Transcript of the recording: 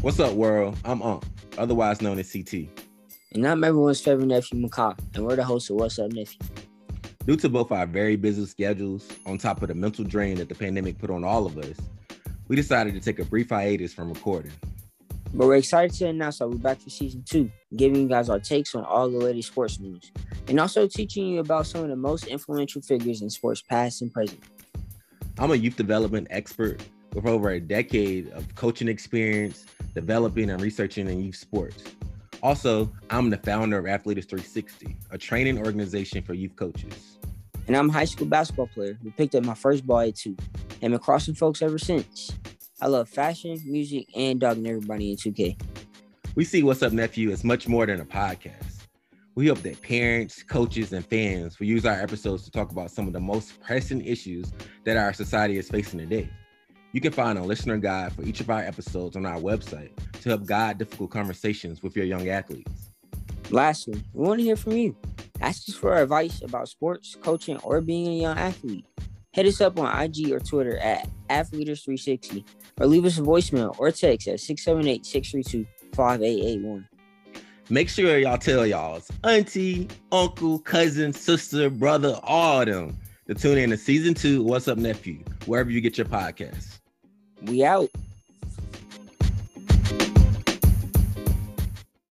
What's up, world? I'm Unc, otherwise known as CT. And I'm everyone's favorite nephew, Makai, and we're the hosts of What's Up Nephew. Due to both our very busy schedules, on top of the mental drain that the pandemic put on all of us, we decided to take a brief hiatus from recording. But we're excited to announce that we're back for season two, giving you guys our takes on all the latest sports news, and also teaching you about some of the most influential figures in sports past and present. I'm a youth development expert with over a decade of coaching experience, developing and researching in youth sports. Also, I'm the founder of Athletes 360, a training organization for youth coaches. And I'm a high school basketball player who picked up my first ball at two, and been crossing folks ever since. I love fashion, music, and dogging everybody in 2K. We see What's Up Nephew as much more than a podcast. We hope that parents, coaches, and fans will use our episodes to talk about some of the most pressing issues that our society is facing today. You can find a listener guide for each of our episodes on our website to help guide difficult conversations with your young athletes. Lastly, we want to hear from you. Ask us for advice about sports, coaching, or being a young athlete. Hit us up on IG or Twitter at Athletes360 or leave us a voicemail or text at 678 632 5881. Make sure y'all tell y'all's auntie, uncle, cousin, sister, brother, all of them to tune in to season two, What's Up Nephew, wherever you get your podcasts. We out.